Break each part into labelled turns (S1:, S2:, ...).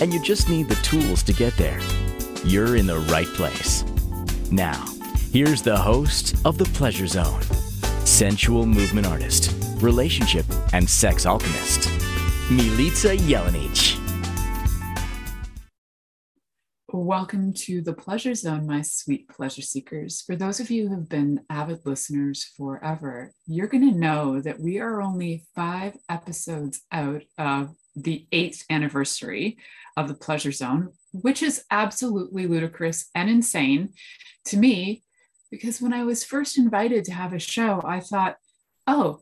S1: and you just need the tools to get there, you're in the right place. Now, here's the host of The Pleasure Zone sensual movement artist, relationship and sex alchemist, Milica Jelenic.
S2: Welcome to the Pleasure Zone, my sweet pleasure seekers. For those of you who have been avid listeners forever, you're going to know that we are only five episodes out of the eighth anniversary of the Pleasure Zone, which is absolutely ludicrous and insane to me, because when I was first invited to have a show, I thought, oh,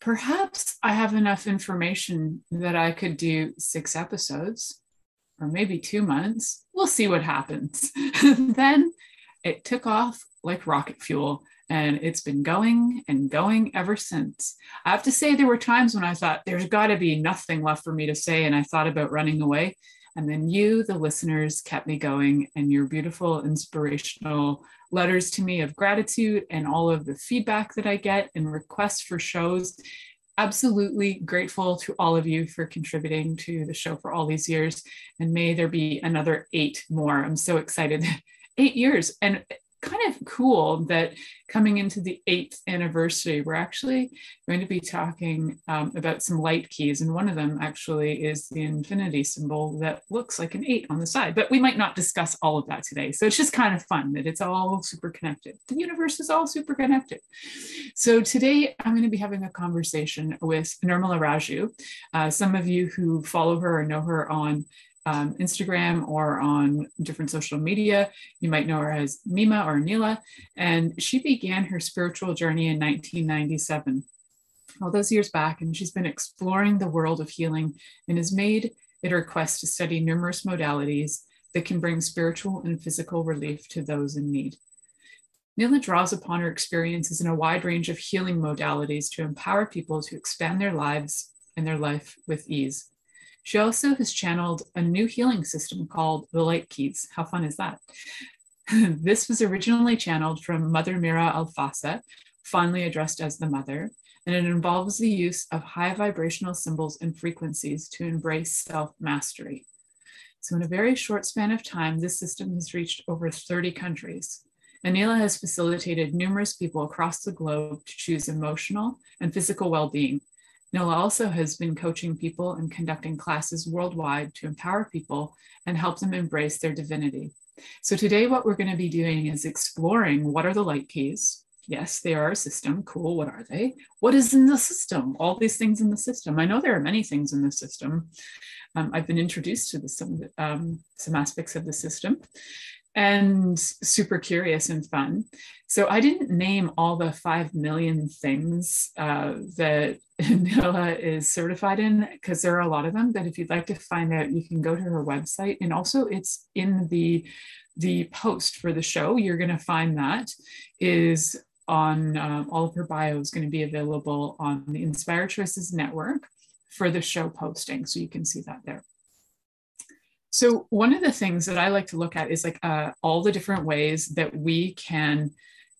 S2: perhaps I have enough information that I could do six episodes or maybe two months. We'll see what happens. then it took off like rocket fuel and it's been going and going ever since. I have to say, there were times when I thought there's got to be nothing left for me to say, and I thought about running away. And then you, the listeners, kept me going, and your beautiful, inspirational letters to me of gratitude and all of the feedback that I get and requests for shows absolutely grateful to all of you for contributing to the show for all these years. And may there be another eight more. I'm so excited. eight years. And kind of cool that coming into the eighth anniversary, we're actually going to be talking um, about some light keys. And one of them actually is the infinity symbol that looks like an eight on the side. But we might not discuss all of that today. So it's just kind of fun that it's all super connected. The universe is all super connected. So today I'm going to be having a conversation with Nirmala Raju. Uh, some of you who follow her or know her on um, Instagram or on different social media. You might know her as Nima or Nila. And she began her spiritual journey in 1997, all those years back. And she's been exploring the world of healing and has made it a request to study numerous modalities that can bring spiritual and physical relief to those in need. Nila draws upon her experiences in a wide range of healing modalities to empower people to expand their lives and their life with ease. She also has channeled a new healing system called the Light Keys. How fun is that? this was originally channeled from Mother Mirra Alfassa, fondly addressed as the Mother, and it involves the use of high vibrational symbols and frequencies to embrace self mastery. So, in a very short span of time, this system has reached over 30 countries. Anila has facilitated numerous people across the globe to choose emotional and physical well being Nila also has been coaching people and conducting classes worldwide to empower people and help them embrace their divinity. So, today, what we're going to be doing is exploring what are the light keys. Yes, they are a system. Cool. What are they? What is in the system? All these things in the system. I know there are many things in the system. Um, I've been introduced to the, some, um, some aspects of the system and super curious and fun. So I didn't name all the 5 million things uh, that Noah is certified in because there are a lot of them. But if you'd like to find out, you can go to her website. And also it's in the the post for the show. You're going to find that is on um, all of her bio is going to be available on the Inspired Choices Network for the show posting. So you can see that there. So one of the things that I like to look at is like uh, all the different ways that we can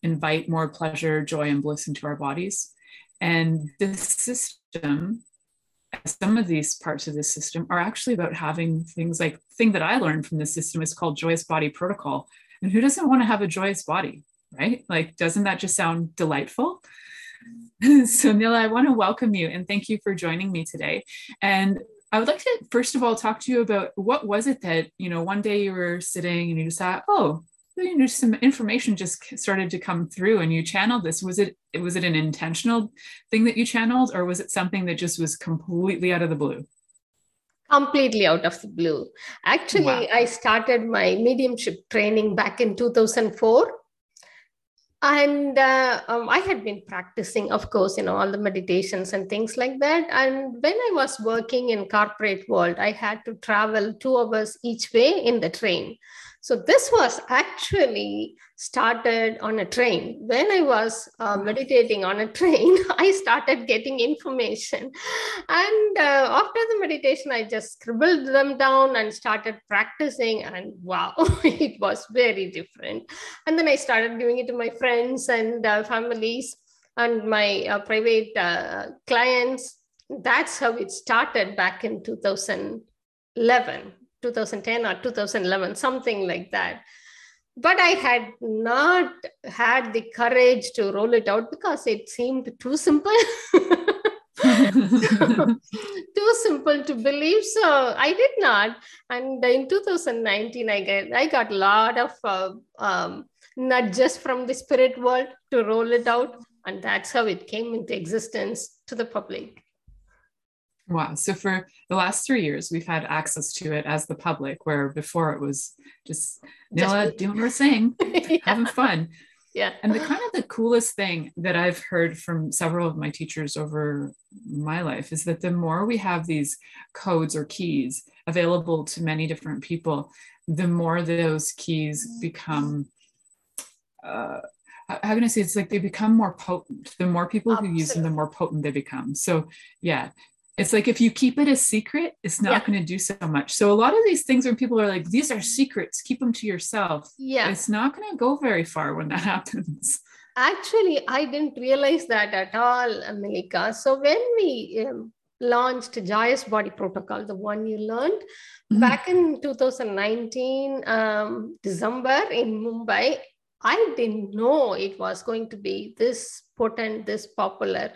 S2: invite more pleasure, joy, and bliss into our bodies. And this system, some of these parts of the system are actually about having things like thing that I learned from the system is called joyous body protocol. And who doesn't want to have a joyous body, right? Like, doesn't that just sound delightful? so Nila, I want to welcome you and thank you for joining me today. And I would like to first of all talk to you about what was it that you know one day you were sitting and you just thought, oh, you know, some information just started to come through and you channeled this. Was it was it an intentional thing that you channeled, or was it something that just was completely out of the blue?
S3: Completely out of the blue. Actually, wow. I started my mediumship training back in 2004 and uh, um, i had been practicing of course you know all the meditations and things like that. And when i was working in corporate world i had to travel two hours each way in the train. So this was actually started on a train. When I was uh, meditating on a train, I started getting information. And uh, after the meditation, I just scribbled them down and started practicing. And wow, it was very different. And then I started giving it to my friends and uh, families and my uh, private uh, clients. That's how it started back in 2011 2010 or 2011, something like that. But I had not had the courage to roll it out because it seemed too simple. too simple to believe. So i did not. And in 2019 i get i got a lot of uh, um, nudges from the spirit world to roll it out. And that's how it came into existence to the public
S2: Wow. So for the last three years, we've had access to it as the public, where before it was just Nila doing her thing, yeah. having fun.
S3: Yeah.
S2: And the kind of the coolest thing that I've heard from several of my teachers over my life is that the more we have these codes or keys available to many different people, the more those keys become uh, how can I say it's like they become more potent. The more people Absolutely. who use them, the more potent they become. So yeah, it's like if you keep it a secret, it's not yeah. going to do so much. So a lot of these things when people are like, these are secrets, keep them to yourself.
S3: Yeah.
S2: It's not going to go very far when that happens.
S3: Actually, I didn't realize that at all, Amelika. So when we um, launched Joyous Body Protocol, the one you learned mm-hmm. back in 2019, um, December in Mumbai, I didn't know it was going to be this potent, this popular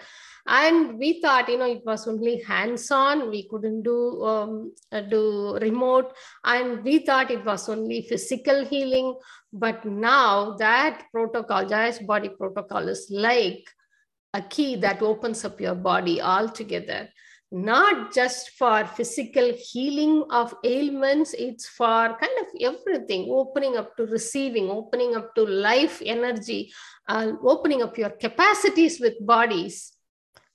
S3: and we thought you know it was only hands on we couldn't do um, uh, do remote. And we thought it was only physical healing. But now that protocol Joyous body protocol is like a key that opens up your body altogether. Not just for physical healing of ailments it's for kind of everything. Opening up to receiving opening up to life energy uh, opening up your capacities with bodies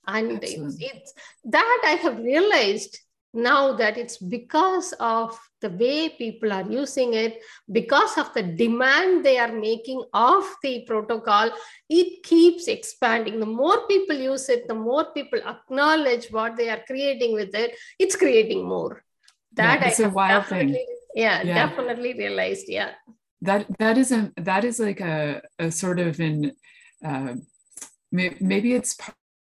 S3: and it's, it's that i have realized now that it's because of the way people are using it because of the demand they are making of the protocol it keeps expanding. The more people use it the more people acknowledge what they are creating with it it's creating more.
S2: That yeah, it's a wild thing.
S3: yeah, yeah, definitely realized yeah.
S2: That that is a that is like a, a sort of in uh, maybe it's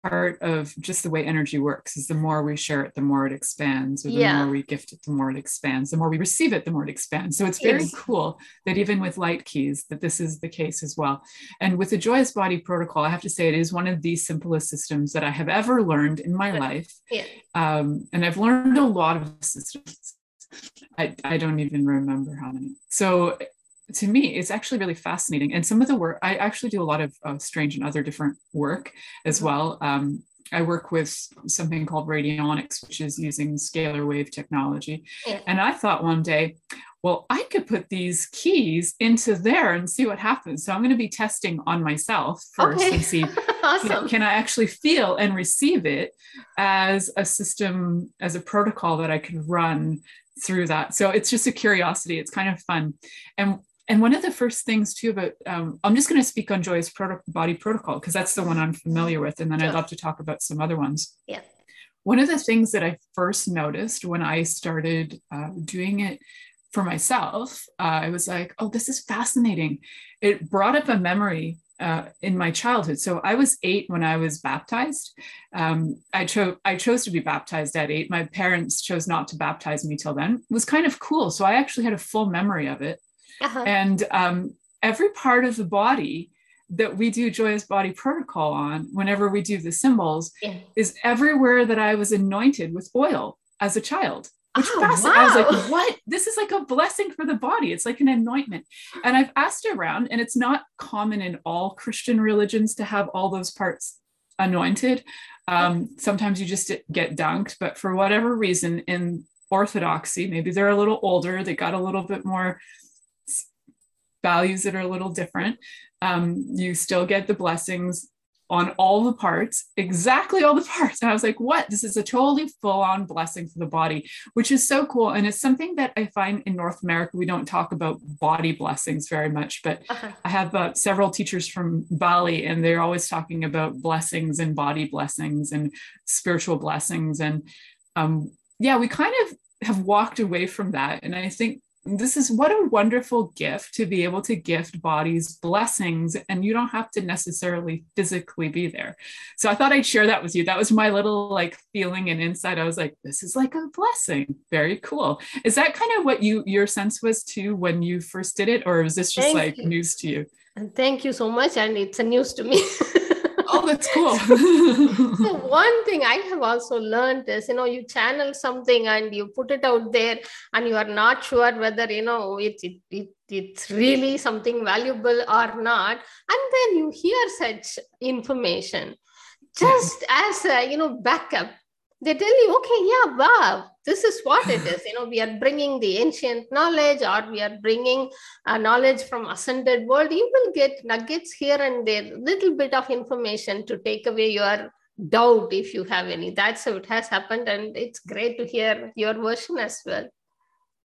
S2: part of just the way energy works is the more we share it the more it expands or the yeah. more we gift it the more it expands the more we receive it the more it expands so it's very yes. cool that even with light keys that this is the case as well and with the joyous body protocol i have to say it is one of the simplest systems that i have ever learned in my life
S3: yeah.
S2: um, and i've learned a lot of systems I, I don't even remember how many so to me it's actually really fascinating and some of the work i actually do a lot of uh, strange and other different work as mm-hmm. well um, i work with something called radionics which is using scalar wave technology yeah. and i thought one day well i could put these keys into there and see what happens so i'm going to be testing on myself first okay. and see awesome. can i actually feel and receive it as a system as a protocol that i could run through that. So it's just a curiosity. It's kind of fun. And and one of the first things too about um, i'm just going to speak on joy's Proto- body protocol because that's the one i'm familiar with and then i'd love to talk about some other ones
S3: yeah
S2: one of the things that i first noticed when i started uh, doing it for myself uh, i was like oh this is fascinating it brought up a memory uh, in my childhood. So I was eight when I was baptized. Um, I chose I chose to be baptized at eight. My parents chose not to baptize me till then. It was kind of cool. So I actually had a full memory of it. Uh-huh. And um, every part of the body that we do joyous body protocol on whenever we do the symbols yeah. is everywhere that I was anointed with oil as a child. Which oh, wow. I was like, what? This is like a blessing for the body. It's like an anointment. And I've asked around, and it's not common in all Christian religions to have all those parts anointed. Um, sometimes you just get dunked, but for whatever reason, in Orthodoxy, maybe they're a little older, they got a little bit more values that are a little different. Um, you still get the blessings on all the parts, exactly all the parts. And I was like, what? This is a totally full on blessing for the body, which is so cool. And it's something that I find in North America, we don't talk about body blessings very much, but uh-huh. I have uh, several teachers from Bali, and they're always talking about blessings and body blessings and spiritual blessings. And um, yeah, we kind of have walked away from that. And I think this is what a wonderful gift to be able to gift bodies blessings and you don't have to necessarily physically be there. So i thought i'd share that with you. That was my little like feeling and insight. I was like this is like a blessing. Very cool. Is that kind of what you your sense was too when you first did it or was this just thank like you. news to you?
S3: And thank you so much and it's a news to me
S2: oh that's cool.
S3: So one thing i have also learned is you know you channel something and you put it out there and you are not sure whether you know it, it, it it's really something valuable or not and then you hear such information. Mm-hmm. Just as a you know backup they tell you okay yeah wow this is what it is. You know we are bringing the ancient knowledge or we are bringing uh, knowledge from ascended world. You will get nuggets here and there little bit of information to take away your doubt if you have any. That's how it has happened and it's great to hear your version as well.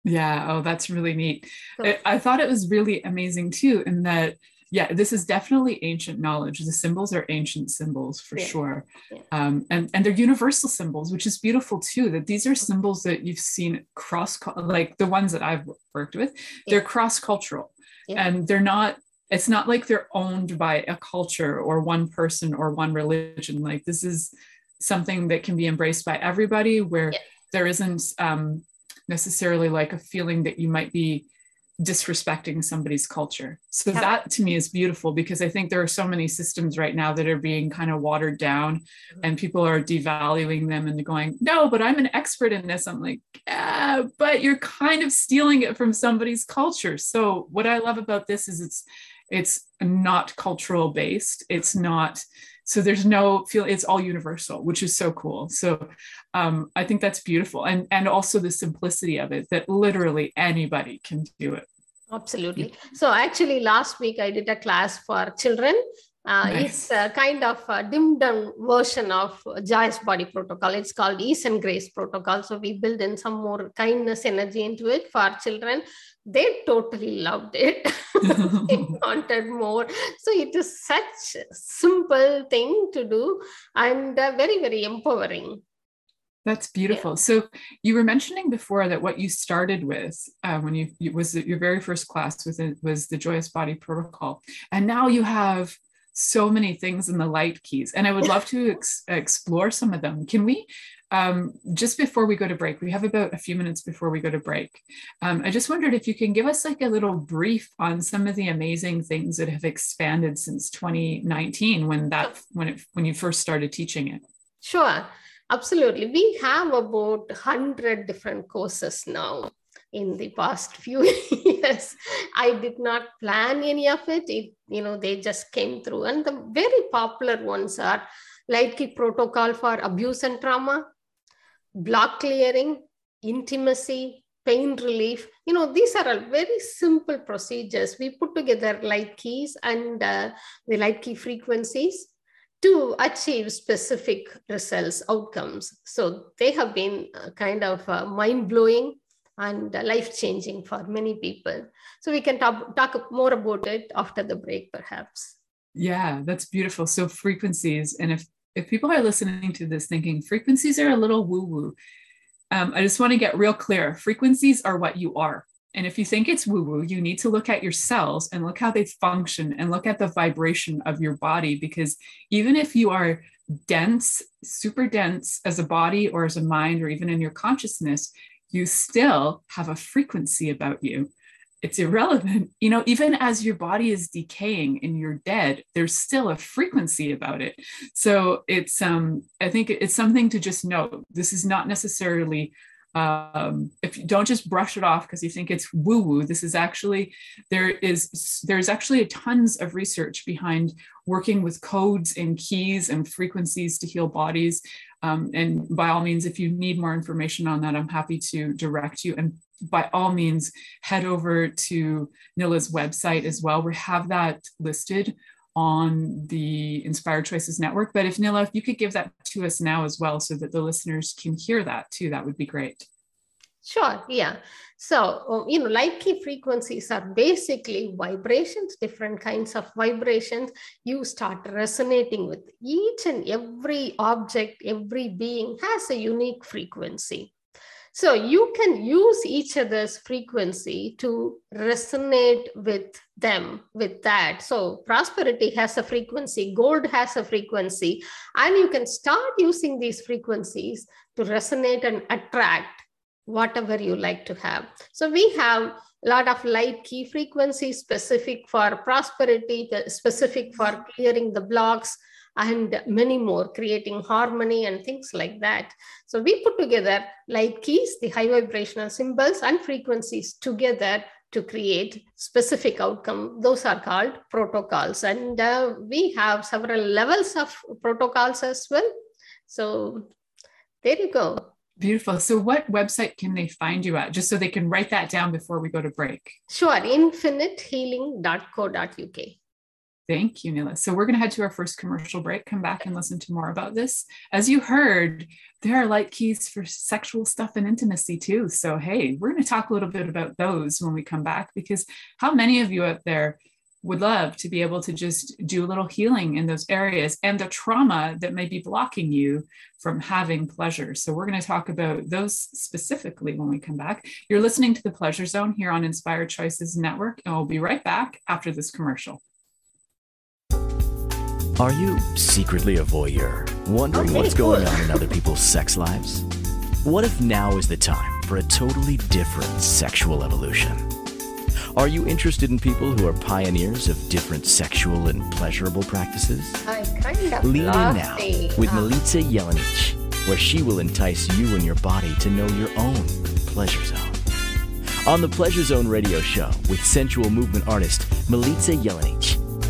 S2: Yeah. Oh that's really neat. So, I, I thought it was really amazing too in that yeah this is definitely ancient knowledge. The symbols are ancient symbols for yeah. sure. Yeah. Um, and and they're universal symbols which is beautiful too that these are symbols that you've seen cross like the ones that i've worked with they're cross cultural and they're not it's not like they're owned by a culture or one person or one religion. Like this is something that can be embraced by everybody where there isn't um, necessarily like a feeling that you might be disrespecting somebody's culture. So yeah. that to me is beautiful because I think there are so many systems right now that are being kind of watered down mm-hmm. and people are devaluing them and they're going, no, but I'm an expert in this. I'm like, yeah, but you're kind of stealing it from somebody's culture. So what I love about this is it's it's not cultural based. It's not so there's no feel it's all universal which is so cool. So um, i think that's beautiful. And and also the simplicity of it that literally anybody can do it.
S3: Absolutely. So actually last week i did a class for children uh, nice. It's a kind of a dimmed down version of Joyous Body Protocol. It's called Ease and Grace Protocol. So we build in some more kindness energy into it for children. They totally loved it. they wanted more. So it is such a simple thing to do and uh, very, very empowering.
S2: That's beautiful. Yeah. So you were mentioning before that what you started with uh, when you, you was your very first class was was the Joyous Body Protocol, and now you have so many things in the light keys and i would love to ex- explore some of them. Can we um, just before we go to break we have about a few minutes before we go to break um, i just wondered if you can give us like a little brief on some of the amazing things that have expanded since 2019 when that when it when you first started teaching it.
S3: Sure. Absolutely. We have about 100 different courses now in the past few years. I did not plan any of it. It you know they just came through. And the very popular ones are light key protocol for abuse and trauma block clearing intimacy pain relief. You know these are all very simple procedures. We put together light keys and uh, the light key frequencies to achieve specific results outcomes. So they have been uh, kind of uh, mind blowing and life changing for many people. So we can talk, talk more about it after the break, perhaps.
S2: Yeah, that's beautiful. So frequencies, and if if people are listening to this thinking frequencies are a little woo woo, um, I just want to get real clear. Frequencies are what you are. And if you think it's woo woo, you need to look at your cells and look how they function and look at the vibration of your body. Because even if you are dense, super dense as a body or as a mind or even in your consciousness, you still have a frequency about you. It's irrelevant. You know, even as your body is decaying and you're dead, there's still a frequency about it. So it's um, I think it's something to just know. This is not necessarily um, if you don't just brush it off because you think it's woo woo this is actually there is there's actually a tons of research behind working with codes and keys and frequencies to heal bodies. Um, and by all means if you need more information on that i'm happy to direct you. And by all means head over to nila's website as well. We have that listed on the Inspired Choices Network. But if Nila, if you could give that to us now as well so that the listeners can hear that too, that would be great.
S3: Sure, yeah. So, um, you know, light key frequencies are basically vibrations, different kinds of vibrations. You start resonating with each and every object, every being has a unique frequency. So you can use each other's frequency to resonate with them with that. So prosperity has a frequency, gold has a frequency, and you can start using these frequencies to resonate and attract whatever you like to have. So we have a lot of light key frequencies specific for prosperity, specific for clearing the blocks, and many more, creating harmony and things like that. So we put together light keys, the high vibrational symbols and frequencies together to create specific outcome. Those are called protocols. And uh, we have several levels of protocols as well. So there you go.
S2: Beautiful. So, what website can they find you at, just so they can write that down before we go to break?
S3: Sure, infinitehealing.co.uk.
S2: Thank you, Nila. So, we're going to head to our first commercial break, come back and listen to more about this. As you heard, there are light keys for sexual stuff and intimacy too. So, hey, we're going to talk a little bit about those when we come back because how many of you out there would love to be able to just do a little healing in those areas and the trauma that may be blocking you from having pleasure. So, we're going to talk about those specifically when we come back. You're listening to the Pleasure Zone here on Inspired Choices Network, and we'll be right back after this commercial.
S1: Are you secretly a voyeur, wondering what's going on in other people's sex lives? What if now is the time for a totally different sexual evolution? Are you interested in people who are pioneers of different sexual and pleasurable practices?
S3: I kind of
S1: Lean in now with Milica Jelenic, where she will entice you and your body to know your own pleasure zone. On the Pleasure Zone radio show with sensual movement artist Milica Jelenic,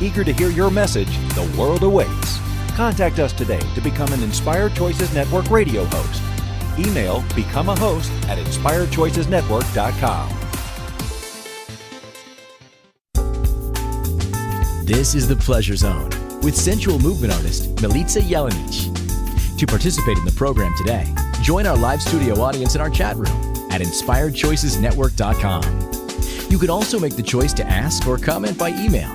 S4: Eager to hear your message, the world awaits. Contact us today to become an Inspired Choices Network radio host. Email become a host at inspiredchoicesnetwork.com.
S1: This is the Pleasure Zone with sensual movement artist Milica Jelenic. To participate in the program today, join our live studio audience in our chat room at inspiredchoicesnetwork.com. You can also make the choice to ask or comment by email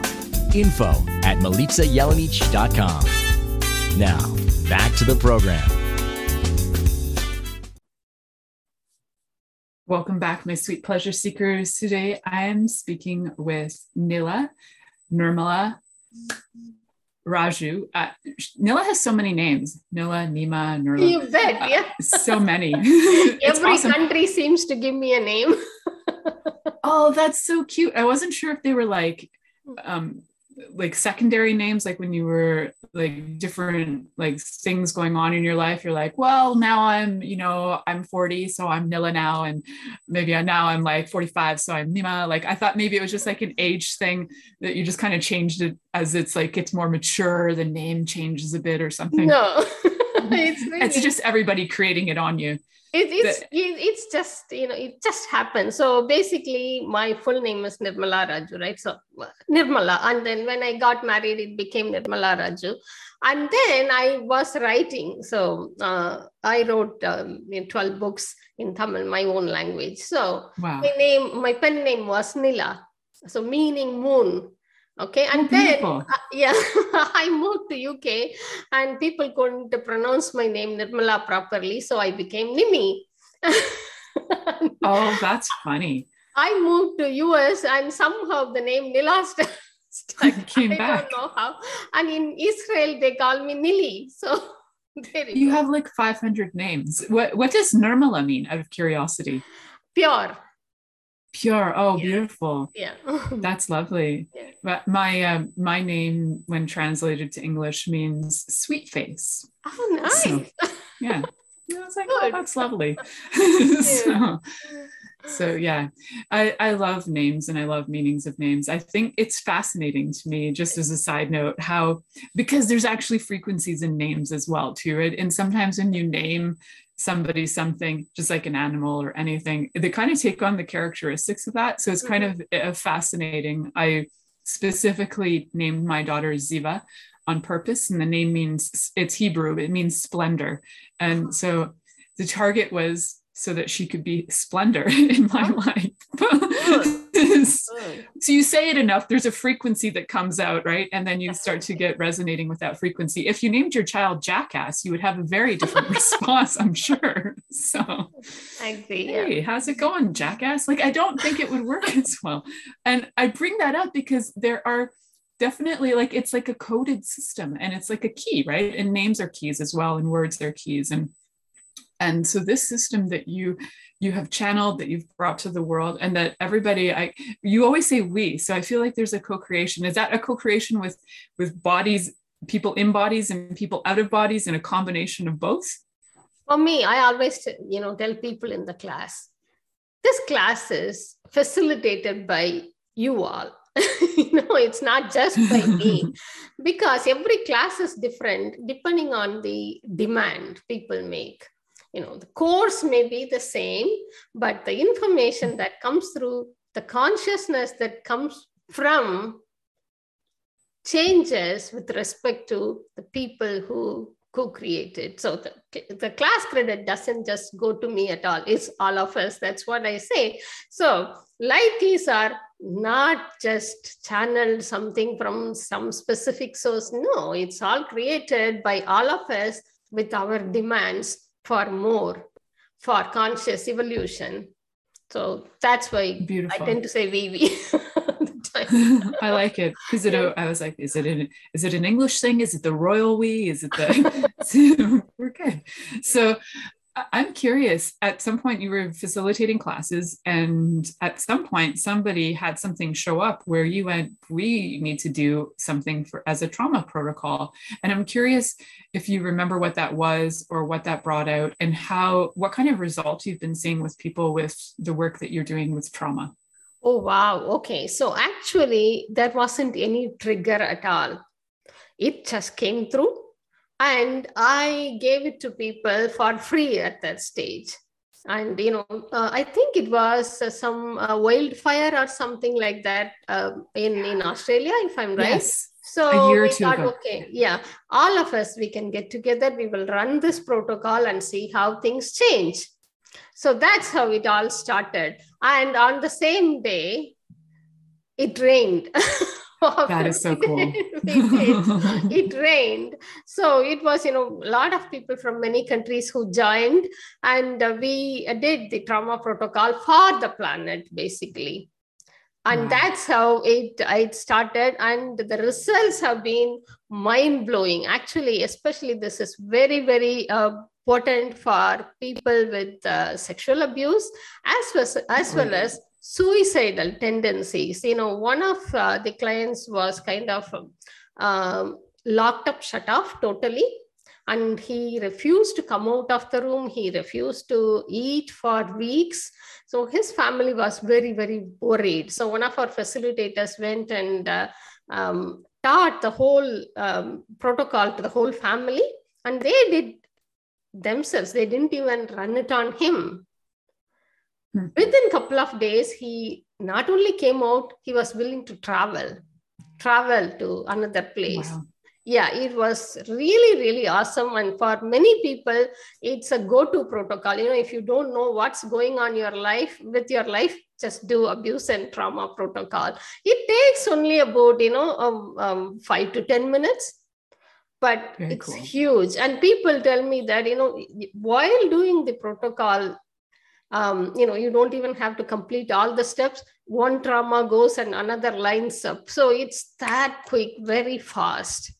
S1: info at milicajelenic.com. Now, back to the program.
S2: Welcome back, my sweet pleasure seekers. Today I am speaking with Nila Nirmala, Raju. Uh, Nila has so many names. Nila, Nima, Nirla.
S3: You bet, uh, yeah.
S2: Uh, so many.
S3: Every awesome. country seems to give me a name.
S2: oh, that's so cute. I wasn't sure if they were like um, like secondary names like when you were like different like things going on in your life you're like well now i'm you know i'm 40 so i'm nila now and maybe I, now i'm like 45 so i'm nima. Like i thought maybe it was just like an age thing that you just kind of changed it as it's like it's more mature the name changes a bit or something.
S3: No. It's,
S2: it's just everybody creating it on you
S3: it, it's the, it's just you know it just happened. So basically my full name is nirmala raju right? So nirmala. And then when i got married it became nirmala raju. And then i was writing. So uh, i wrote um, 12 books in tamil my own language. So wow. my name my pen name was nila. So meaning moon Okay, and
S2: Oh,
S3: then uh, yeah, I moved to UK, and people couldn't pronounce my name Nirmala properly, so I became Nimi.
S2: Oh, that's funny.
S3: I moved to US, and somehow the name Nila st- stuck.
S2: Came
S3: I
S2: back.
S3: don't know how. And in Israel, they call me Nili. So there you
S2: You have like 500 names. What what does Nirmala mean out of curiosity?
S3: pure.
S2: Pure. Oh,
S3: Yeah.
S2: beautiful.
S3: Yeah.
S2: That's lovely.
S3: Yeah.
S2: But my um, my name, when translated to English, means sweet face.
S3: oh, nice.
S2: So- Yeah. I was like, oh, that's lovely. so, so yeah, I, I love names and I love meanings of names. I think it's fascinating to me, just as a side note, how because there's actually frequencies in names as well, too. Right? And sometimes when you name somebody something, just like an animal or anything, they kind of take on the characteristics of that. So it's kind of uh, fascinating. I specifically named my daughter Ziva on purpose, and the name means it's Hebrew, it means splendor. And so the target was so that she could be splendor in my oh.
S3: life.
S2: So you say it enough, there's a frequency that comes out, right? And then you start to get resonating with that frequency. If you named your child Jackass, you would have a very different response, I'm sure. So,
S3: I agree.
S2: Hey, how's it going, Jackass? Like, I don't think it would work as well. And I bring that up because there are definitely like it's like a coded system and it's like a key right and names are keys as well and words are keys and and so this system that you you have channeled that you've brought to the world and that everybody i you always say we so i feel like there's a co-creation is that a co-creation with with bodies people in bodies and people out of bodies and a combination of both
S3: For me, I always, you know, tell people in the class, this class is facilitated by you all. you know, it's not just by me because every class is different depending on the demand people make. You know, the course may be the same, but the information that comes through the consciousness that comes from changes with respect to the people who co-created. So the, the class credit doesn't just go to me at all. It's all of us. That's what I say. So light keys are not just channeled something from some specific source. No, it's all created by all of us with our demands for more, for conscious evolution. So that's why
S2: Beautiful.
S3: I tend to say we we. all the time.
S2: I like it. Is it? A, I was like, is it an is it an English thing? Is it the royal we? Is it the? we're good. So I'm curious. At some point, you were facilitating classes, and at some point, somebody had something show up where you went, "We need to do something for as a trauma protocol." And I'm curious if you remember what that was, or what that brought out, and how what kind of results you've been seeing with people with the work that you're doing with trauma.
S3: Oh, wow. Okay. So actually, there wasn't any trigger at all. It just came through, and I gave it to people for free at that stage. And, you know, uh, I think it was uh, some uh, wildfire or something like that uh, in, in Australia, if I'm right.
S2: Yes.
S3: So
S2: A year or
S3: we thought,
S2: ago.
S3: okay, yeah, all of us, we can get together, we will run this protocol and see how things change. So that's how it all started. And on the same day, it rained.
S2: That is so cool.
S3: it, it rained. So it was, you know, a lot of people from many countries who joined, and uh, we uh, did the trauma protocol for the planet, basically and
S2: Wow.
S3: that's how it it started and the results have been mind blowing actually especially this is very very uh, potent for people with uh, sexual abuse as well as as,
S2: well
S3: as suicidal tendencies you know one of uh, the clients was kind of um, locked up shut off totally and he refused to come out of the room he refused to eat for weeks so his family was very, very worried. So one of our facilitators went and uh, um, taught the whole um, protocol to the whole family, and they did themselves. They didn't even run it on him.
S2: Hmm.
S3: Within a couple of days, he not only came out, he was willing to travel, travel to another place
S2: Wow.
S3: yeah it was really really awesome and for many people it's a go-to protocol you know if you don't know what's going on your life with your life just do abuse and trauma protocol. It takes only about, you know, um, um, five to 10 minutes, but Very it's cool. huge. And people tell me that, you know, while doing the protocol, um, you know, you don't even have to complete all the steps. One trauma goes and another lines up. So it's that quick, very fast.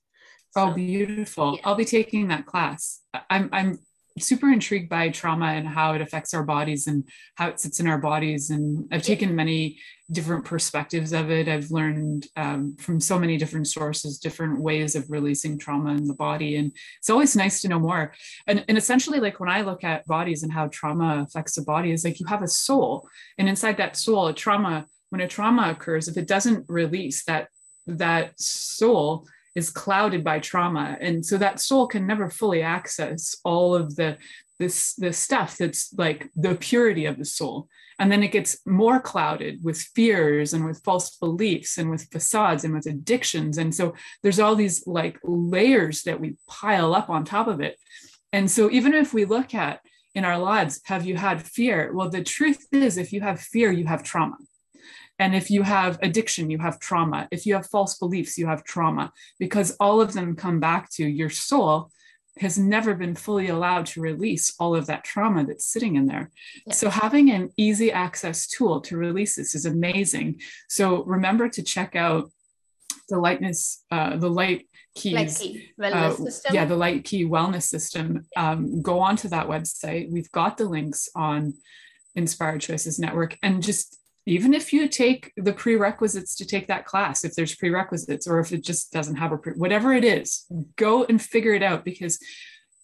S2: Oh, beautiful. Yeah. I'll be taking that class. I'm, I'm super intrigued by trauma and how it affects our bodies and how it sits in our bodies. And I've taken many different perspectives of it. I've learned um, from so many different sources, different ways of releasing trauma in the body. And it's always nice to know more. And, and essentially, like when I look at bodies and how trauma affects the body, is like you have a soul. And inside that soul, a trauma, when a trauma occurs, if it doesn't release that that soul is clouded by trauma and so that soul can never fully access all of the this the stuff that's like the purity of the soul. And then it gets more clouded with fears and with false beliefs and with facades and with addictions. And so there's all these like layers that we pile up on top of it. And so even if we look at in our lives have you had fear? Well the truth is if you have fear you have trauma. And if you have addiction, you have trauma. If you have false beliefs, you have trauma, because all of them come back to your soul has never been fully allowed to release all of that trauma that's sitting in there. So having an easy access tool to release this is amazing. So remember to check out the lightness, uh, the light keys. Light key uh, yeah, the light key wellness system. Um, go onto that website. We've got the links on Inspired Choices Network and just even if you take the prerequisites to take that class, if there's prerequisites or if it just doesn't have a pre- whatever it is, mm. go and figure it out because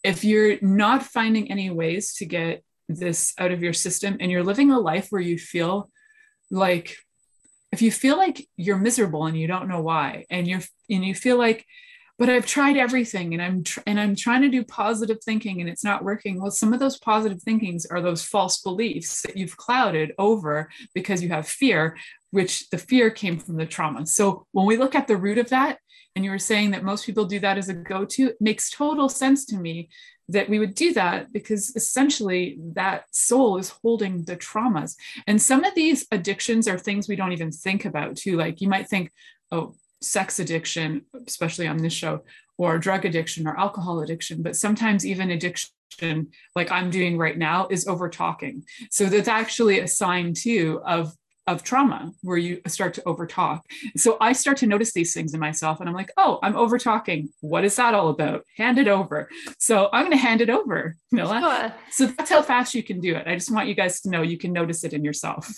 S2: if you're not finding any ways to get this out of your system and you're living a life where you feel like if you feel like you're miserable and you don't know why and you're and you feel like but I've tried everything and I'm tr- and I'm trying to do positive thinking and it's not working. Well, some of those positive thinkings are those false beliefs that you've clouded over because you have fear, which the fear came from the trauma. So when we look at the root of that, and you were saying that most people do that as a go-to, it makes total sense to me that we would do that because essentially that soul is holding the traumas. And some of these addictions are things we don't even think about too. Like you might think, oh, sex addiction, especially on this show, or drug addiction or alcohol addiction, but sometimes even addiction like I'm doing right now is over talking. So that's actually a sign too of of trauma where you start to over talk. So I start to notice these things in myself and I'm like, oh, I'm over talking. What is that all about? Hand it over. So I'm going to hand it over, Nila. Sure. So that's how fast you can do it. I just want you guys to know you can notice it in yourself.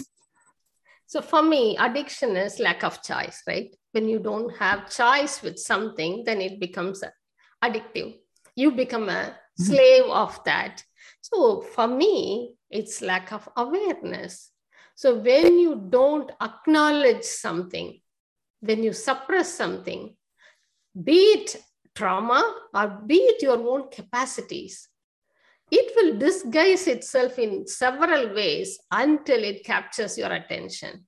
S3: So for me, addiction is lack of choice, right? When you don't have choice with something, then it becomes addictive. You become a mm-hmm. slave of that. So for me, it's lack of awareness. So when you don't acknowledge something, when you suppress something, be it trauma or be it your own capacities, it will disguise itself in several ways until it captures your attention.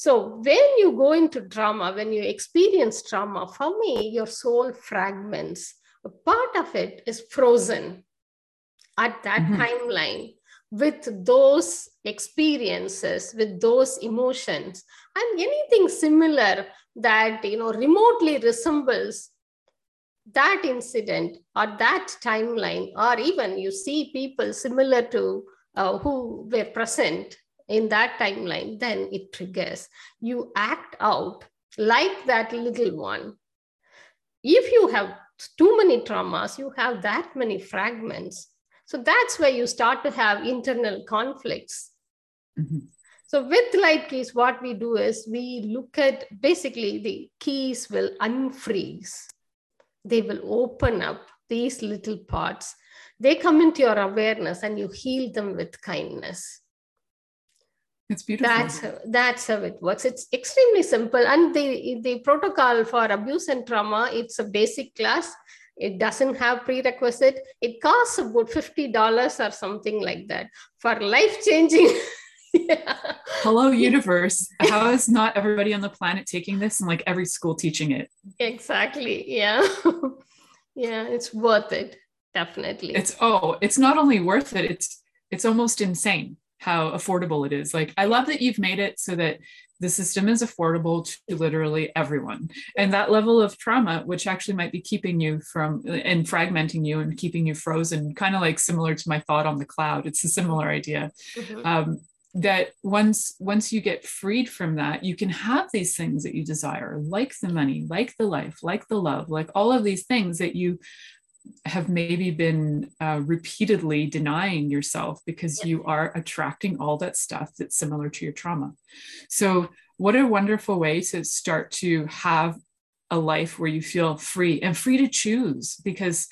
S3: So, when you go into trauma, when you experience trauma, for me, your soul fragments. A part of it is frozen at that mm-hmm. timeline with those experiences, with those emotions, and anything similar that you know remotely resembles that incident or that timeline, or even you see people similar to uh, who were present in that timeline, then it triggers. You act out like that little one. If you have too many traumas, you have that many fragments. So that's where you start to have internal conflicts. Mm-hmm. So with light keys, what we do is we look at basically the keys will unfreeze they will open up these little parts. They come into your awareness and you heal them with kindness.
S2: It's beautiful.
S3: That's how, that's how it works. It's extremely simple. And the, the protocol for abuse and trauma, it's a basic class. It doesn't have prerequisite. It costs about $50 or something like that. For life changing
S2: yeah. Hello, universe. How is not everybody on the planet taking this and like every school teaching it?
S3: Exactly. Yeah. yeah, it's worth it. Definitely.
S2: It's oh, it's not only worth it, it's it's almost insane. How affordable it is. Like, I love that you've made it so that the system is affordable to literally everyone. And that level of trauma, which actually might be keeping you from and fragmenting you and keeping you frozen, kind of like similar to my thought on the cloud. It's a similar idea. Mm-hmm. Um, that once once you get freed from that you can have these things that you desire like the money like the life like the love like all of these things that you have maybe been uh, repeatedly denying yourself because you are attracting all that stuff that's similar to your trauma. So, what a wonderful way to start to have a life where you feel free and free to choose because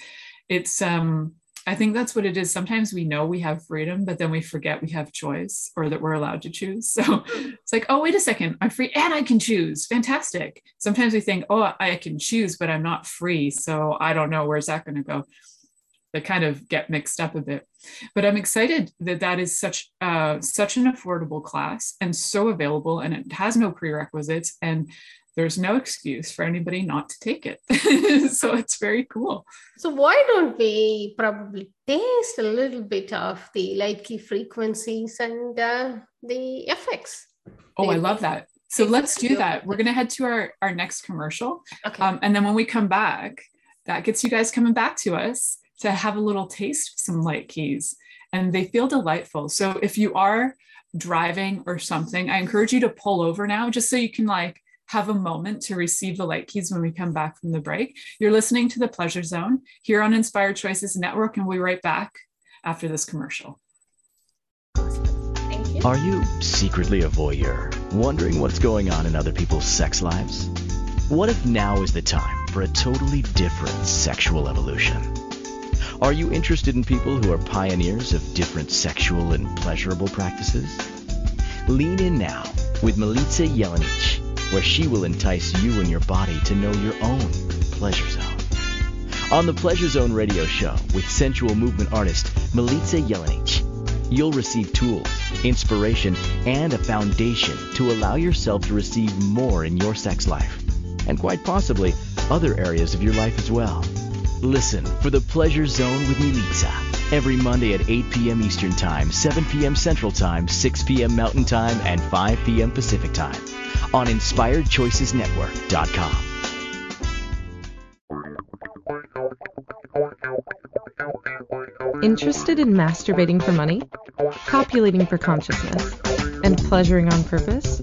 S2: it's um I think that's what it is. Sometimes we know we have freedom, but then we forget we have choice or that we're allowed to choose. So it's like, oh, wait a second, I'm free and I can choose. Fantastic. Sometimes we think, oh, I can choose, but I'm not free. So I don't know where's that going to go. They kind of get mixed up a bit. But I'm excited that that is such uh, such an affordable class and so available, and it has no prerequisites. And there's no excuse for anybody not to take it. so it's very cool.
S3: So why don't we probably taste a little bit of the light key frequencies and uh, the effects?
S2: Oh, I love that. So let's do that. We're going to head to our, our next commercial. Okay. Um, and then when we come back, that gets you guys coming back to us to have a little taste of some light keys. And they feel delightful. So if you are driving or something, I encourage you to pull over now just so you can like have a moment to receive the light keys when we come back from the break. You're listening to the Pleasure Zone here on Inspired Choices Network, and we'll be right back after this commercial.
S1: Thank you. Are you secretly a voyeur, wondering what's going on in other people's sex lives? What if now is the time for a totally different sexual evolution? Are you interested in people who are pioneers of different sexual and pleasurable practices? Lean in now with Milica Jelenic where she will entice you and your body to know your own pleasure zone. On the Pleasure Zone radio show with sensual movement artist Milica Jelenic, you'll receive tools, inspiration, and a foundation to allow yourself to receive more in your sex life, and quite possibly other areas of your life as well. Listen for the Pleasure Zone with Milica every Monday at 8 p.m. Eastern Time, 7 p.m. Central Time, 6 p.m. Mountain Time, and 5 p.m. Pacific Time on InspiredChoicesNetwork.com.
S5: Interested in masturbating for money, copulating for consciousness, and pleasuring on purpose?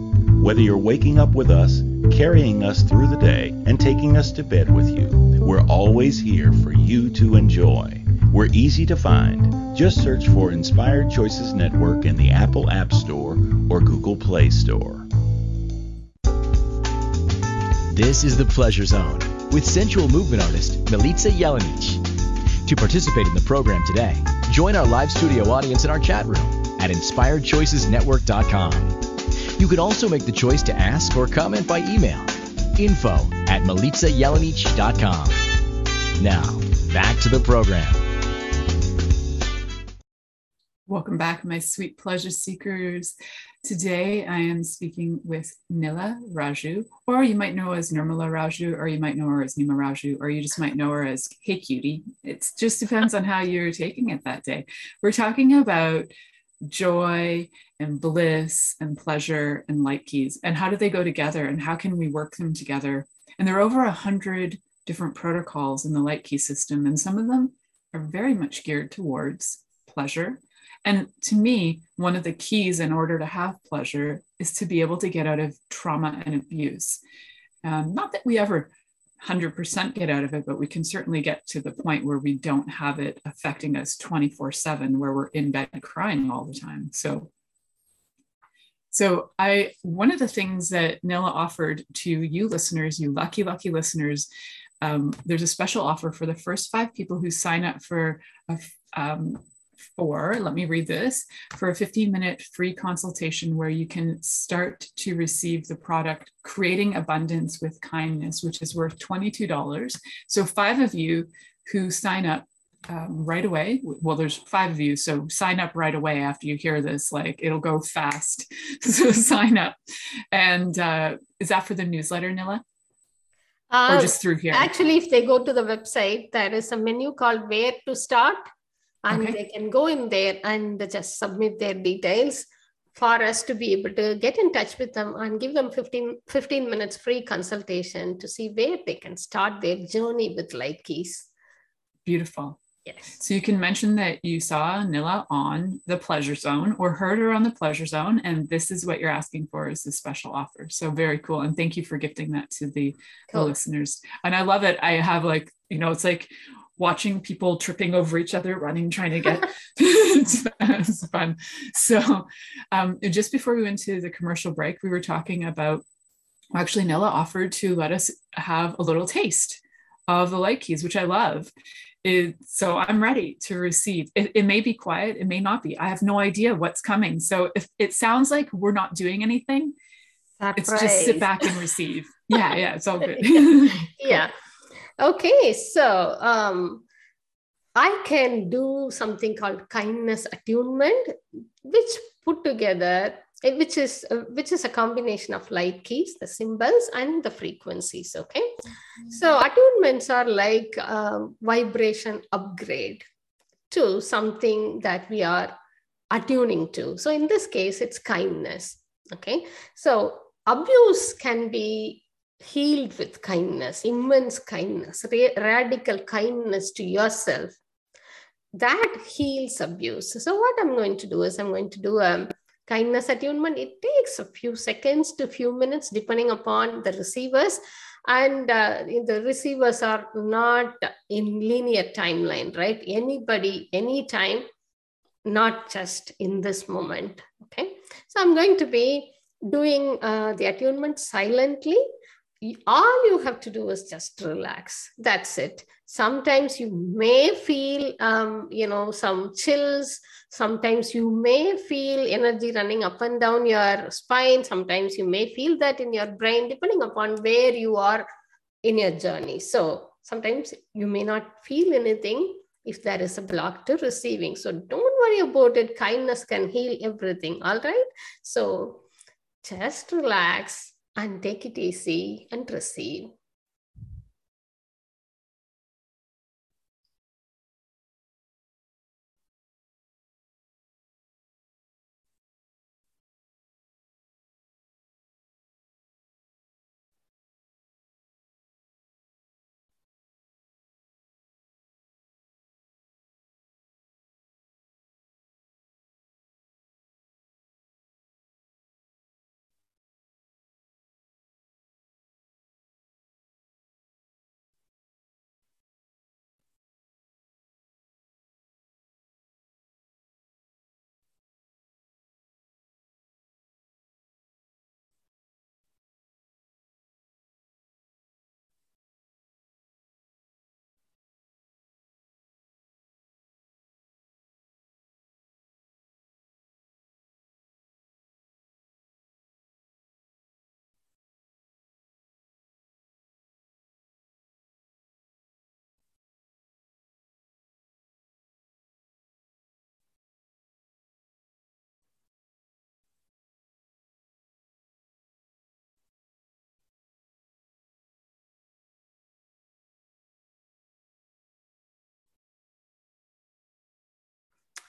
S6: Whether you're waking up with us, carrying us through the day, and taking us to bed with you, we're always here for you to enjoy. We're easy to find. Just search for Inspired Choices Network in the Apple App Store or Google Play Store.
S1: This is the Pleasure Zone with sensual movement artist Milica Jelenic. To participate in the program today, join our live studio audience in our chat room at inspiredchoicesnetwork.com. You can also make the choice to ask or comment by email info at milicajelenic.com. Now, back to the program.
S2: Welcome back, my sweet pleasure seekers. Today I am speaking with Nila Raju, or you might know her as Nirmala Raju, or you might know her as Nima Raju, or you just might know her as Hey Cutie. It just depends on how you're taking it that day. We're talking about joy and bliss and pleasure and light keys and how do they go together and how can we work them together and there are over a hundred different protocols in the light key system and some of them are very much geared towards pleasure And to me, one of the keys in order to have pleasure is to be able to get out of trauma and abuse. Um, not that we ever 100% get out of it, but we can certainly get to the point where we don't have it affecting us 24 7, where we're in bed crying all the time. So, so I one of the things that Nila offered to you listeners, you lucky, lucky listeners, um, there's a special offer for the first five people who sign up for a, um, for, let me read this, for a 15 minute free consultation where you can start to receive the product Creating Abundance with Kindness, which is worth $22. So, five of you who sign up um, right away. Well, there's five of you, so sign up right away after you hear this. Like it'll go fast, so sign up. And uh, is that for the newsletter, Nila?
S3: Uh, or just through here? Actually, if they go to the website, there is a menu called Where to Start and okay. they can go in there and just submit their details for us to be able to get in touch with them and give them 15, 15 minutes free consultation to see where they can start their journey with light keys.
S2: Beautiful.
S3: Yes.
S2: So you can mention that you saw Nila on the pleasure zone or heard her on the pleasure zone, and this is what you're asking for is a special offer. So very cool. And thank you for gifting that to the, cool. the listeners. And I love it. I have like, you know, it's like watching people tripping over each other, running, trying to get it's, it's, fun. So, um, just before we went to the commercial break, we were talking about actually, Nila offered to let us have a little taste of the light keys, which I love. It, so I'm ready to receive. It, it may be quiet, it may not be. I have no idea what's coming. So if it sounds like we're not doing anything, it's just sit back and receive. yeah, yeah, it's all good.
S3: yeah. Okay, so um, I can do something called kindness attunement, which put together, which is uh, which is a combination of light keys, the symbols, and the frequencies. Okay, so attunements are like um, vibration upgrade to something that we are attuning to. So in this case, it's kindness. Okay, so abuse can be healed with kindness, immense kindness, radical kindness to yourself, that heals abuse. So, what I'm going to do is I'm going to do a kindness attunement. It takes a few seconds to few minutes, depending upon the receivers. And uh, the receivers are not in linear timeline, right? Anybody, anytime, not just in this moment. Okay. So, I'm going to be doing uh, the attunement silently all you have to do is just relax that's it sometimes you may feel um, you know some chills. Sometimes you may feel energy running up and down your spine. Sometimes you may feel that in your brain depending upon where you are in your journey. So sometimes you may not feel anything if there is a block to receiving. So don't worry about it. Kindness can heal everything. All right? So just relax and take it easy and receive.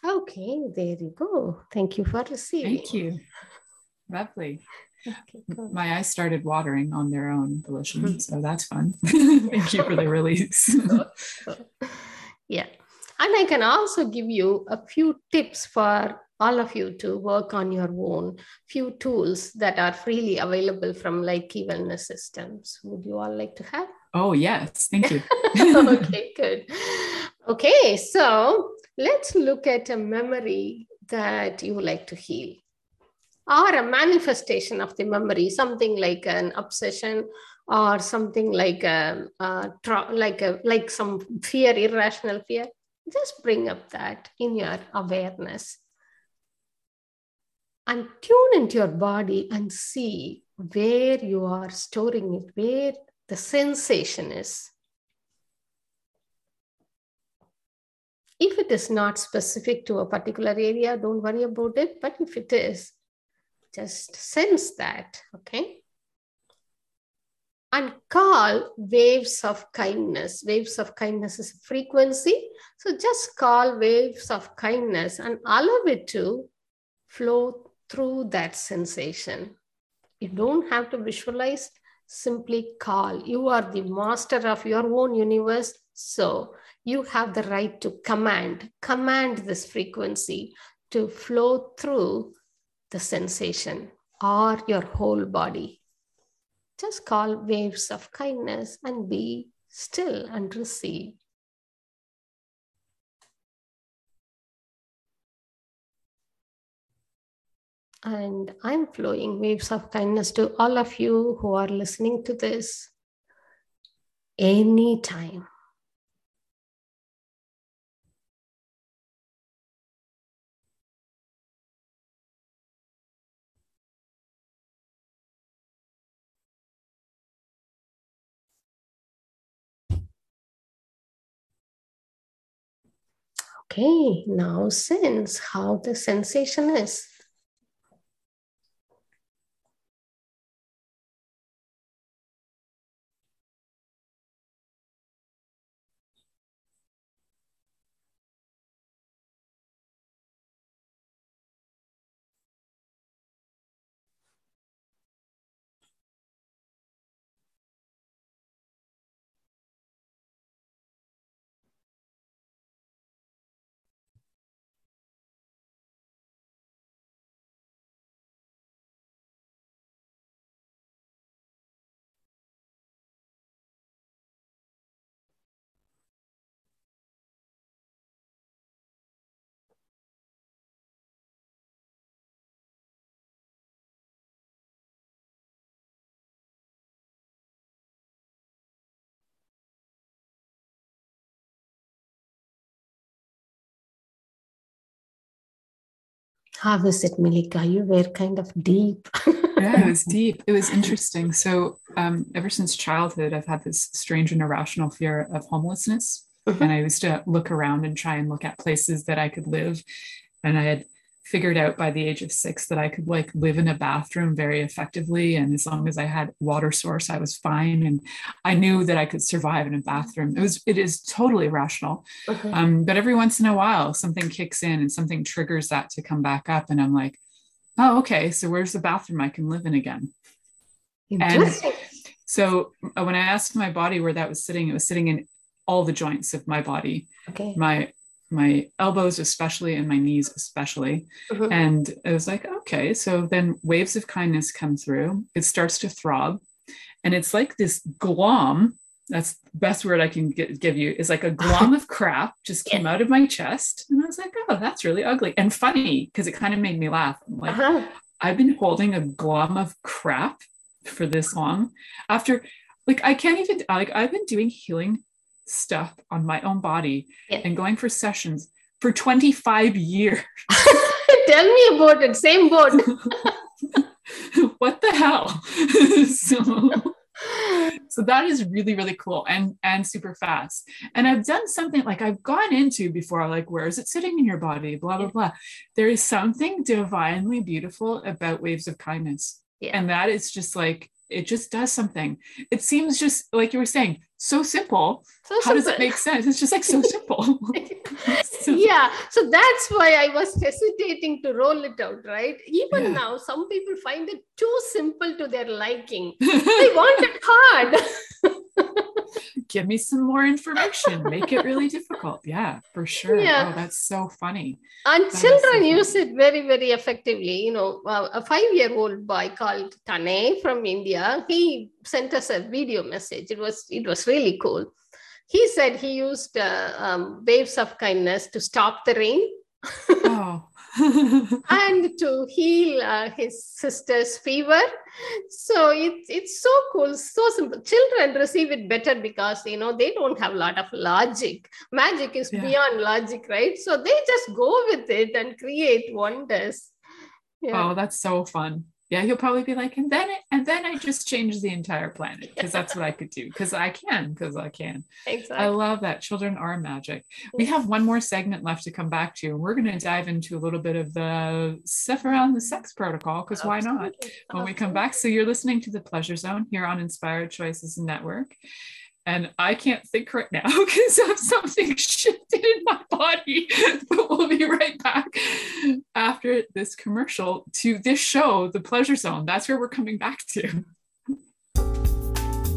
S3: Okay, there you go. Thank you for receiving.
S2: Thank you. Lovely. Okay, My eyes started watering on their own volition, mm-hmm. so that's fun. Thank you for the release.
S3: yeah. And I can also give you a few tips for all of you to work on your own, few tools that are freely available from light key wellness systems. Would you all like to have?
S2: Oh, yes. Thank you.
S3: okay, good. Okay, so let's look at a memory that you like to heal or a manifestation of the memory, something like an obsession or something like a, a like a like some fear, irrational fear. Just bring up that in your awareness and tune into your body and see where you are storing it, where the sensation is. If it is not specific to a particular area, don't worry about it. But if it is, just sense that, okay? And call waves of kindness. Waves of kindness is a frequency. So just call waves of kindness and allow it to flow through that sensation. You don't have to visualize, simply call. You are the master of your own universe. So you have the right to command, command this frequency to flow through the sensation or your whole body. Just call waves of kindness and be still and receive. And I'm flowing waves of kindness to all of you who are listening to this anytime. Okay, now sense how the sensation is. How was it, Malika? You were kind of deep.
S2: yeah, it was deep. It was interesting. So, um, ever since childhood, I've had this strange and irrational fear of homelessness. Mm-hmm. And I used to look around and try and look at places that I could live. And I had figured out by the age of six that I could like live in a bathroom very effectively. And as long as I had water source, I was fine. And I knew that I could survive in a bathroom. It was, it is totally rational. Okay. Um, but every once in a while, something kicks in and something triggers that to come back up. And I'm like, oh, okay. So where's the bathroom I can live in again? And so uh, when I asked my body where that was sitting, it was sitting in all the joints of my body. Okay. My my elbows especially and my knees especially mm-hmm. and it was like okay so then waves of kindness come through it starts to throb and it's like this glom that's the best word i can get, give you is like a glom of crap just came yeah. out of my chest and i was like oh that's really ugly and funny because it kind of made me laugh I'm like uh-huh. i've been holding a glom of crap for this long after like i can't even like i've been doing healing stuff on my own body yeah. and going for sessions for 25 years.
S3: Tell me about it. Same boat.
S2: what the hell? so, so that is really really cool and and super fast and i've done something like i've gone into before like where is it sitting in your body blah blah blah there is something divinely beautiful about waves of kindness yeah. and that is just like it just does something. It seems just like you were saying, so simple. So How simple. does it make sense? It's just like so simple.
S3: so, yeah. So that's why I was hesitating to roll it out, right? Even yeah. now, some people find it too simple to their liking. they want it hard.
S2: give me some more information make it really difficult. Yeah for sure. Yeah. oh that's so funny.
S3: And that children so use it very very effectively. You know uh, a five year old boy called tane from india he sent us a video message. It was it was really cool. He said he used uh, um, waves of kindness to stop the rain. Oh and to heal uh, his sister's fever. So it's it's so cool, so simple. Children receive it better because you know they don't have a lot of logic. Magic is yeah. beyond logic, right? So they just go with it and create wonders.
S2: Yeah. Oh, that's so fun yeah, he'll probably be like, and then it, and then I just changed the entire planet because that's what I could do because I can because I can. Exactly. I love that. Children are magic. We have one more segment left to come back to, and we're going to dive into a little bit of the stuff around the sex protocol because why not? When we come back, so you're listening to the Pleasure Zone here on Inspired Choices Network and I can't think right now because of something shifted in my body. but we'll be right back after this commercial to this show, The Pleasure Zone. That's where we're coming back to.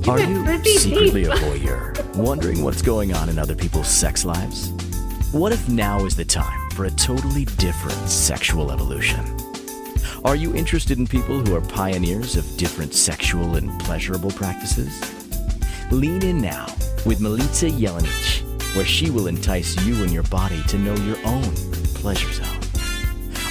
S1: Are you secretly a voyeur, wondering what's going on in other people's sex lives? What if now is the time for a totally different sexual evolution? Are you interested in people who are pioneers of different sexual and pleasurable practices? Lean in now with Milica Jelenic, where she will entice you and your body to know your own pleasure zone.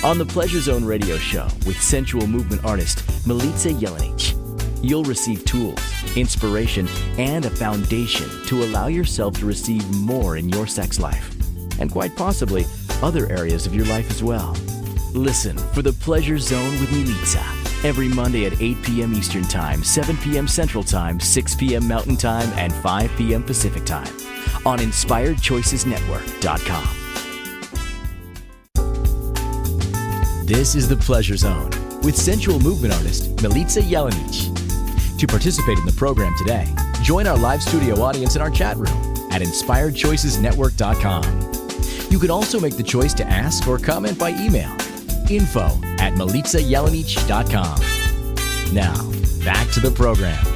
S1: On the Pleasure Zone radio show with sensual movement artist Milica Jelenic, you'll receive tools, inspiration, and a foundation to allow yourself to receive more in your sex life, and quite possibly other areas of your life as well. Listen for the Pleasure Zone with Milica every Monday at 8 p.m. Eastern Time, 7 p.m. Central Time, 6 p.m. Mountain Time, and 5 p.m. Pacific Time on InspiredChoicesNetwork.com. This is the Pleasure Zone with sensual movement artist Milica Jelenic. To participate in the program today, join our live studio audience in our chat room at InspiredChoicesNetwork.com. You can also make the choice to ask or comment by email info at milicajelenic.com. Now, back to the program.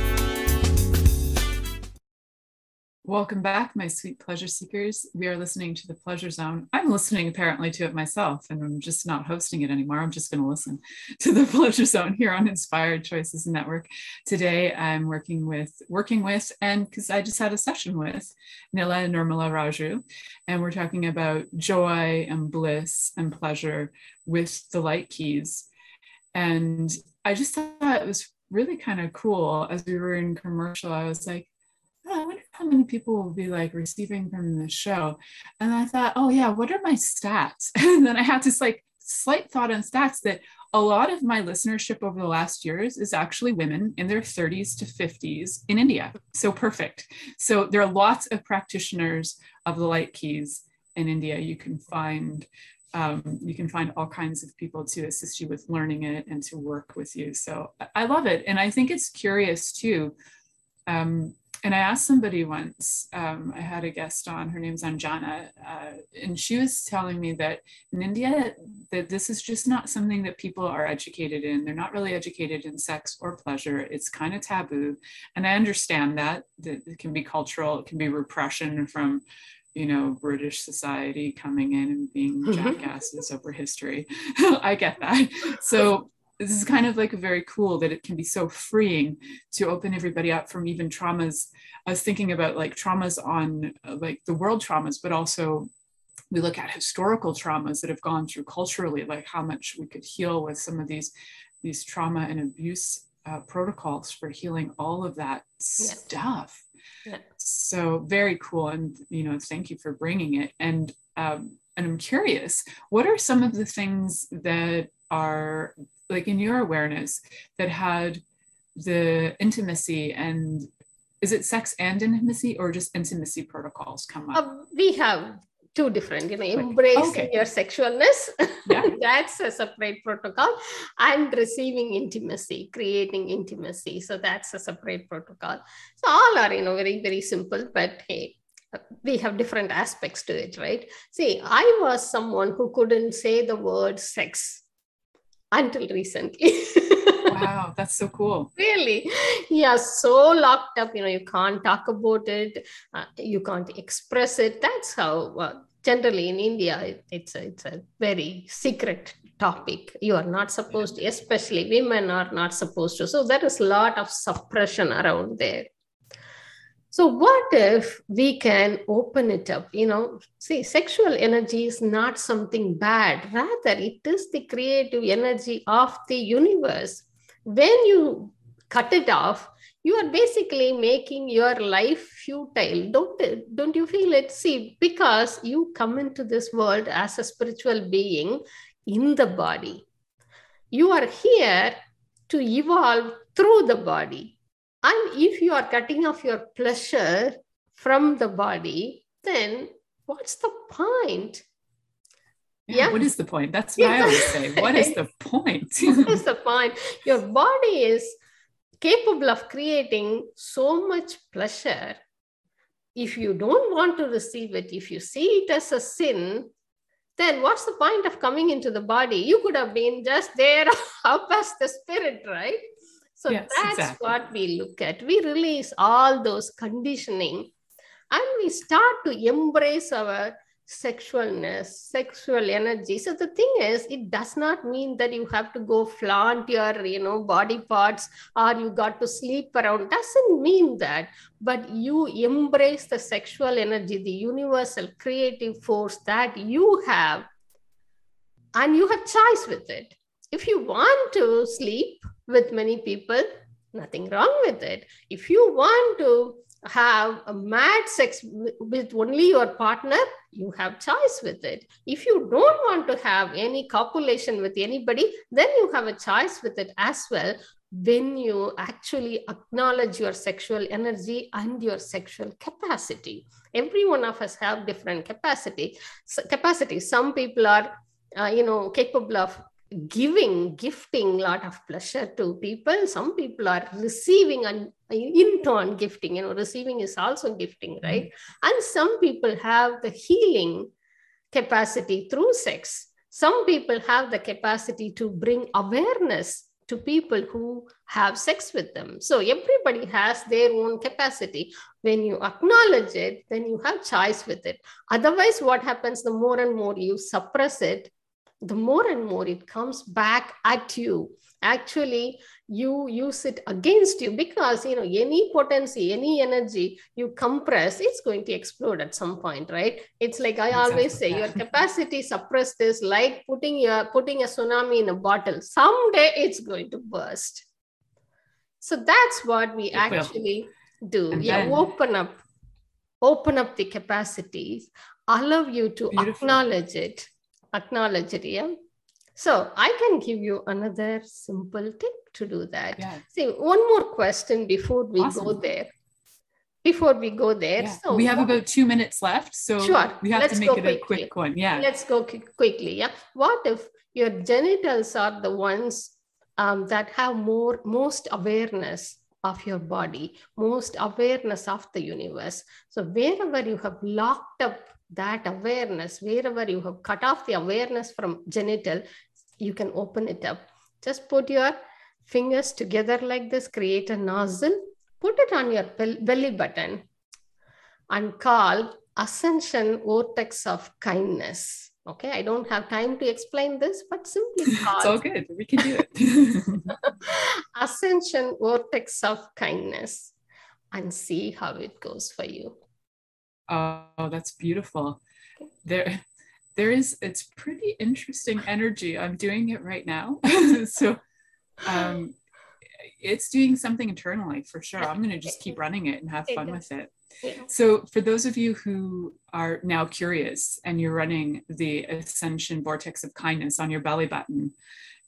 S2: Welcome back, my sweet pleasure seekers. We are listening to the Pleasure Zone. I'm listening apparently to it myself, and I'm just not hosting it anymore. I'm just going to listen to the Pleasure Zone here on Inspired Choices Network. Today, I'm working with, working with, and because I just had a session with Nila Nirmala Raju, and we're talking about joy and bliss and pleasure with the light keys. And I just thought it was really kind of cool as we were in commercial. I was like, oh, I wonder how many people will be like receiving from the show. And I thought, oh yeah, what are my stats? And then I had this like slight thought on stats that a lot of my listenership over the last years is actually women in their 30s to 50s in India. So perfect. So there are lots of practitioners of the light keys in India. You can find um, you can find all kinds of people to assist you with learning it and to work with you. So I love it. And I think it's curious too. Um, and I asked somebody once, um, I had a guest on, her name's Anjana, uh, and she was telling me that in India, that this is just not something that people are educated in. They're not really educated in sex or pleasure. It's kind of taboo. And I understand that, that it can be cultural, it can be repression from, you know, British society coming in and being mm-hmm. jackasses over history. I get that. So this is kind of like very cool that it can be so freeing to open everybody up from even traumas. I was thinking about like traumas on like the world traumas, but also we look at historical traumas that have gone through culturally, like how much we could heal with some of these these trauma and abuse uh, protocols for healing all of that yes. stuff. Yeah. So very cool, and you know, thank you for bringing it. And um, and I'm curious, what are some of the things that are like in your awareness that had the intimacy and is it sex and intimacy or just intimacy protocols come up? Uh,
S3: we have two different, you know, embracing okay. your sexualness. Yeah. that's a separate protocol. And receiving intimacy, creating intimacy. So that's a separate protocol. So all are, you know, very, very simple, but hey, we have different aspects to it, right? See, I was someone who couldn't say the word sex until recently.
S2: wow, that's so cool.
S3: Really? Yeah, so locked up, you know, you can't talk about it, uh, you can't express it. That's how uh, generally in India, it, it's, a, it's a very secret topic. You are not supposed to, especially women are not supposed to. So there is a lot of suppression around there. So, what if we can open it up? You know, see, sexual energy is not something bad, rather, it is the creative energy of the universe. When you cut it off, you are basically making your life futile. Don't, don't you feel it? See, because you come into this world as a spiritual being in the body, you are here to evolve through the body and if you are cutting off your pleasure from the body, then what's the point?
S2: Yeah, yeah. What is the point? That's what I always say. What is the point?
S3: what is the point? Your body is capable of creating so much pleasure. If you don't want to receive it, if you see it as a sin, then what's the point of coming into the body? You could have been just there up as the spirit, right? So yes, that's exactly. what we look at. We release all those conditioning and we start to embrace our sexualness, sexual energy. So the thing is, it does not mean that you have to go flaunt your, you know, body parts or you got to sleep around. Doesn't mean that, but you embrace the sexual energy, the universal creative force that you have, and you have choice with it. If you want to sleep, with many people, nothing wrong with it. If you want to have a mad sex with only your partner, you have choice with it. If you don't want to have any copulation with anybody, then you have a choice with it as well when you actually acknowledge your sexual energy and your sexual capacity every one of us have different capacity so capacity some people are uh, you know capable of giving gifting a lot of pleasure to people. Some people are receiving and in turn gifting. You know receiving is also gifting mm-hmm. right? And some people have the healing capacity through sex. Some people have the capacity to bring awareness to people who have sex with them. So everybody has their own capacity. When you acknowledge it then you have choice with it. Otherwise what happens? The more and more you suppress it the more and more it comes back at you actually you use it against you because you know any potency any energy you compress it's going to explode at some point right it's like i exactly. always say your capacity suppressed is like putting your putting a tsunami in a bottle someday it's going to burst so that's what we it actually will. do and yeah then... open up open up the capacities allow you to Beautiful. acknowledge it acknowledge it yeah so i can give you another simple tip to do that yeah. see one more question before we awesome. go there before we go there yeah.
S2: so we have about two minutes left so sure we have let's to make it quickly. a quick one yeah
S3: let's go quickly yeah what if your genitals are the ones um, that have more most awareness of your body most awareness of the universe so wherever you have locked up that awareness, wherever you have cut off the awareness from genital, you can open it up. Just put your fingers together like this, create a nozzle, put it on your belly button, and call ascension vortex of kindness. Okay, I don't have time to explain this, but simply call.
S2: it's all good. We can do it.
S3: ascension vortex of kindness and see how it goes for you.
S2: Oh, that's beautiful. There, there is. It's pretty interesting energy. I'm doing it right now, so um, it's doing something internally for sure. I'm going to just keep running it and have fun with it. So, for those of you who are now curious and you're running the Ascension Vortex of Kindness on your belly button,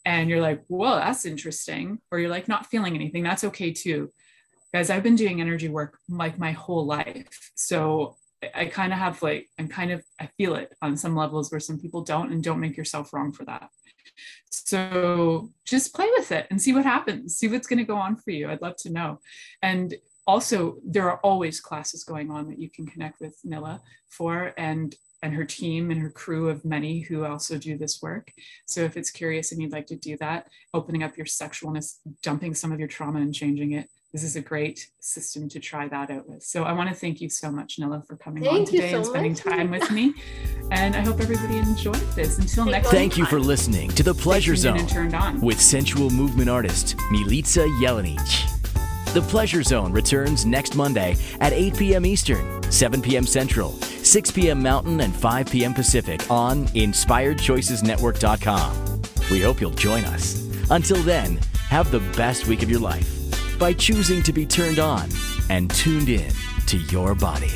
S2: and you're like, "Whoa, that's interesting," or you're like not feeling anything, that's okay too. Guys, I've been doing energy work like my whole life. So I kind of have like, I'm kind of, I feel it on some levels where some people don't, and don't make yourself wrong for that. So just play with it and see what happens, see what's going to go on for you. I'd love to know. And also, there are always classes going on that you can connect with Nila for, and and her team and her crew of many who also do this work. So if it's curious and you'd like to do that, opening up your sexualness, dumping some of your trauma and changing it, this is a great system to try that out with. So I want to thank you so much, Nila, for coming thank on today so and spending much. time with me. And I hope everybody enjoyed this. Until next
S1: time. Thank you for listening to The Pleasure Zone with sensual movement artist Milica Jelenic. The Pleasure Zone returns next Monday at 8 p.m. Eastern, 7 p.m. Central, 6 p.m. Mountain, and 5 p.m. Pacific on InspiredChoicesNetwork.com. We hope you'll join us. Until then, have the best week of your life by choosing to be turned on and tuned in to your body.